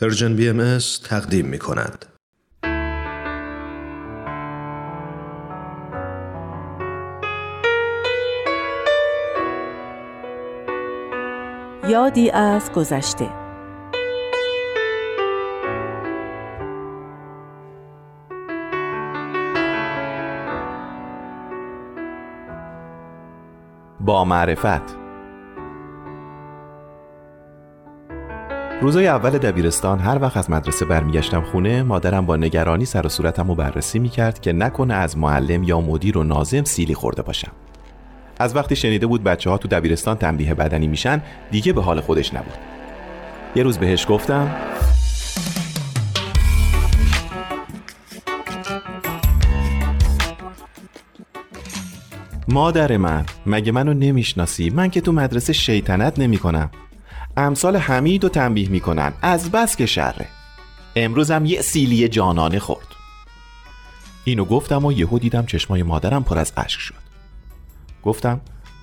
پرژن بی ام تقدیم می کند. یادی از گذشته با معرفت روزای اول دبیرستان هر وقت از مدرسه برمیگشتم خونه مادرم با نگرانی سر و صورتم رو بررسی می‌کرد که نکنه از معلم یا مدیر و نازم سیلی خورده باشم. از وقتی شنیده بود بچه ها تو دبیرستان تنبیه بدنی میشن دیگه به حال خودش نبود. یه روز بهش گفتم مادر من مگه منو نمی‌شناسی؟ من که تو مدرسه شیطنت نمی‌کنم. امثال حمید و تنبیه می‌کنن. از بس که شره. امروزم یه سیلی جانانه خورد. اینو گفتم و یهو دیدم چشمای مادرم پر از اشک شد. گفتم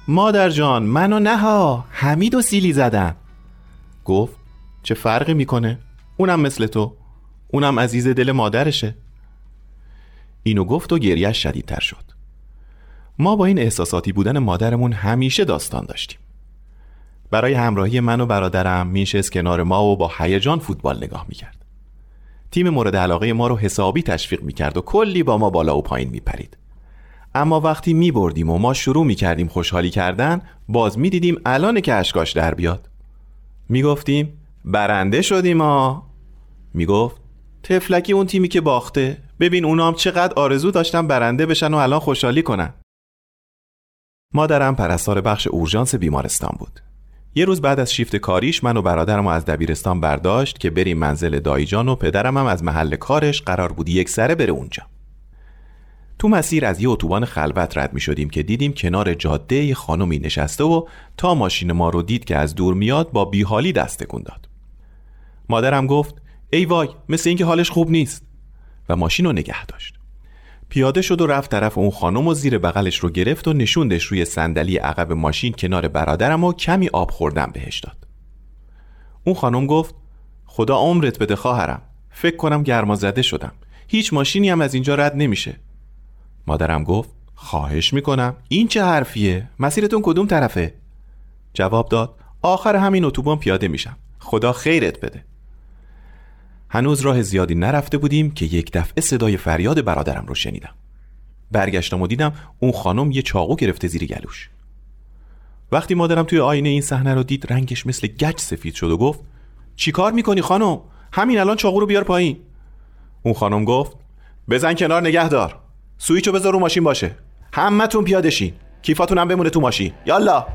مادر جان منو نها حمید و سیلی زدن. گفت چه فرقی می‌کنه؟ اونم مثل تو. اونم عزیز دل مادرشه. اینو گفت و گریهش شدیدتر شد. ما با این احساساتی بودن مادرمون همیشه داستان داشتیم. برای همراهی من و برادرم میشست کنار ما و با هیجان فوتبال نگاه می‌کرد. تیم مورد علاقه ما رو حسابی تشویق می‌کرد و کلی با ما بالا و پایین میپرید. اما وقتی میبردیم و ما شروع می‌کردیم خوشحالی کردن باز می‌دیدیم الان که اشکاش در بیاد. می‌گفتیم برنده شدیم ها می‌گفت تفلکی اون تیمی که باخته. ببین اونام چقدر آرزو داشتن برنده بشن و الان خوشحالی کنن. مادرم پرستار بخش اورژانس بیمارستان بود. یه روز بعد از شیفت کاریش من و برادرم از دبیرستان برداشت که بریم منزل دایجان و پدرم هم از محل کارش قرار بود یک سره بره اونجا. تو مسیر از یه اتوبان خلوت رد می شدیم که دیدیم کنار جاده یه خانمی نشسته و تا ماشین ما رو دید که از دور میاد با بیحالی دست تکون داد. مادرم گفت ای وای مثل اینکه حالش خوب نیست. و ماشین رو نگه داشت. پیاده شد و رفت طرف اون خانم و زیر بغلش رو گرفت و نشوندش روی صندلی عقب ماشین کنار برادرم و کمی آب خوردن بهش داد. اون خانم گفت خدا عمرت بده خواهرم. فکر کنم گرما زده شدم. هیچ ماشینی هم از اینجا رد نمیشه. مادرم گفت خواهش می‌کنم. این چه حرفیه؟ مسیرتون کدوم طرفه؟ جواب داد آخر همین اتوبان پیاده میشم. خدا خیرت بده. هنوز راه زیادی نرفته بودیم که یک دفعه صدای فریاد برادرم رو شنیدم. برگشتم و دیدم اون خانم یه چاقو گرفته زیر گلوش. وقتی مادرم توی آینه این صحنه رو دید رنگش مثل گچ سفید شد و گفت چی کار می‌کنی خانم؟ همین الان چاقو رو بیار پایین. اون خانم گفت بزن کنار نگه دار سویچو بذار رو ماشین باشه. همتون پیاده شین کیفاتون هم بمونه تو ماشین. یالا.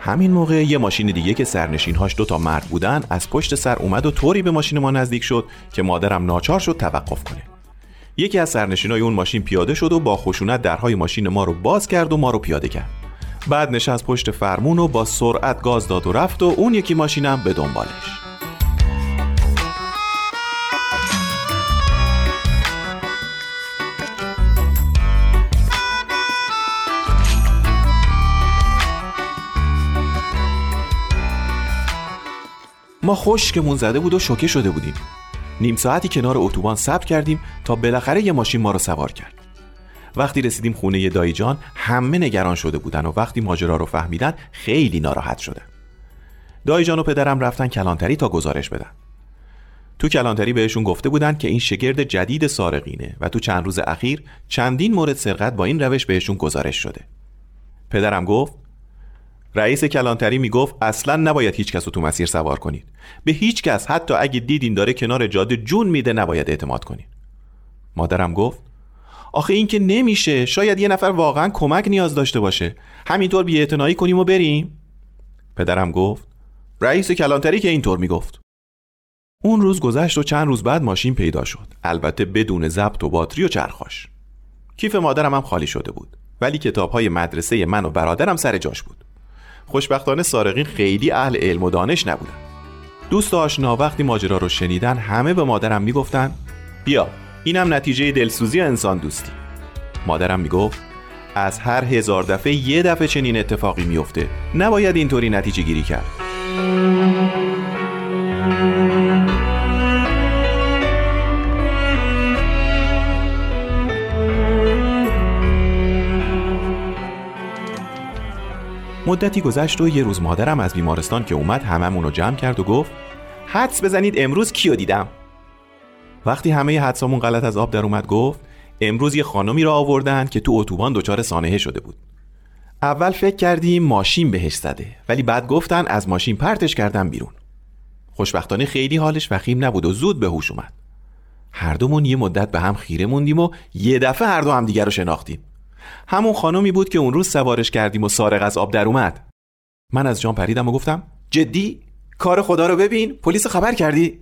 همین موقع یه ماشین دیگه که سرنشینهاش دو تا مرد بودن از پشت سر اومد و طوری به ماشین ما نزدیک شد که مادرم ناچار شد توقف کنه. یکی از سرنشینای اون ماشین پیاده شد و با خشونت درهای ماشین ما رو باز کرد و ما رو پیاده کرد. بعد نشست پشت فرمون و با سرعت گاز داد و رفت و اون یکی ماشینم به دنبالش. ما خشکمون زده بود و شوکه شده بودیم. نیم ساعتی کنار اتوبان صبر کردیم تا بالاخره یه ماشین ما رو سوار کرد. وقتی رسیدیم خونه دایی جان همه نگران شده بودن و وقتی ماجرا رو فهمیدن خیلی ناراحت شدن. دایی جان و پدرم رفتن کلانتری تا گزارش بدن. تو کلانتری بهشون گفته بودن که این شگرد جدید سارقینه و تو چند روز اخیر چندین مورد سرقت با این روش بهشون گزارش شده. پدرم گفت رئیس کلانتری می‌گفت اصلا نباید هیچ کس رو تو مسیر سوار کنید. به هیچ کس حتی اگه دیدین داره کنار جاده جون میده نباید اعتماد کنید. مادرم گفت آخه این که نمیشه. شاید یه نفر واقعا کمک نیاز داشته باشه. همینطور بی کنیم و بریم. پدرم گفت رئیس کلانتری که اینطور می‌گفت. اون روز گذشت و چند روز بعد ماشین پیدا شد. البته بدون ضبط و باتری و چرخاش. کیف مادرم هم خالی شده بود. ولی کتاب های مدرسه من و برادرم سر جاش بود. خوشبختانه سارقین خیلی اهل علم و دانش نبودن. دوست آشنا وقتی ماجرا رو شنیدن همه به مادرم می‌گفتن بیا اینم نتیجه دلسوزی انسان دوستی. مادرم می‌گفت از هر هزار دفعه یه دفعه چنین اتفاقی میفته نباید اینطوری نتیجه گیری کرد. مدتی گذشت و یه روز مادرم از بیمارستان که اومد هممون رو جمع کرد و گفت حدس بزنید امروز کیو دیدم؟ وقتی همه حدسامون غلط از آب در اومد گفت امروز یه خانمی را آوردن که تو اتوبان دچار سانحه شده بود. اول فکر کردیم ماشین بهش زده ولی بعد گفتن از ماشین پرتش کردن بیرون. خوشبختانه خیلی حالش وخیم نبود و زود به هوش اومد. هر دومون یه مدت به هم خیره موندیم و یه دفعه هر دو هم دیگر رو شناختیم. همون خانمی بود که اون روز سوارش کردیم و سارق از آب در اومد. من از جان پریدم و گفتم جدی؟ کار خدا رو ببین پلیس خبر کردی؟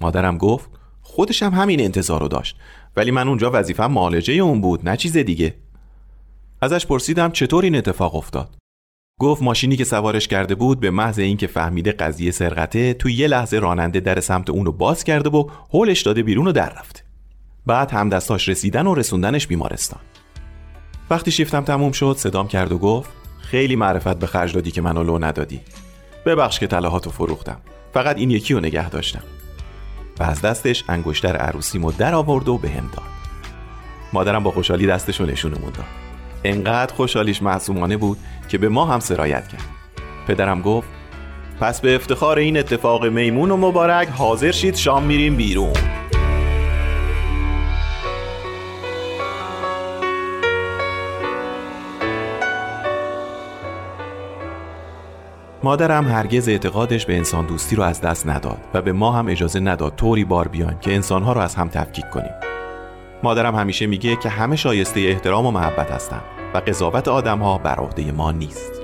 مادرم گفت خودش هم همین انتظار رو داشت ولی من اونجا وظیفم معالجه اون بود نه چیز دیگه. ازش پرسیدم چطور این اتفاق افتاد. گفت ماشینی که سوارش کرده بود به محض اینکه فهمیده قضیه سرقته تو یه لحظه راننده در سمت اون رو باز کرده و هولش داده بیرون و در رفته بعد هم دستاش رسیدن و رسوندنش بیمارستان. وقتی شیفتم تموم شد صدام کرد و گفت خیلی معرفت به خرج دادی که منو لو ندادی. ببخش که طلاهاتو فروختم. فقط این یکی رو نگه داشتم. و از دستش انگشتر عروسیمو در آورد و بهم داد. مادرم با خوشحالی دستشو نشونمون داد انقدر خوشحالیش معصومانه بود که به ما هم سرایت کرد. پدرم گفت پس به افتخار این اتفاق میمون و مبارک حاضر شید شام میریم بیرون. مادرم هرگز اعتقادش به انسان دوستی رو از دست نداد و به ما هم اجازه نداد طوری بار بیایم که انسانها رو از هم تفکیک کنیم. مادرم همیشه میگه که همه شایسته احترام و محبت هستن و قضاوت آدمها بر عهده ما نیست.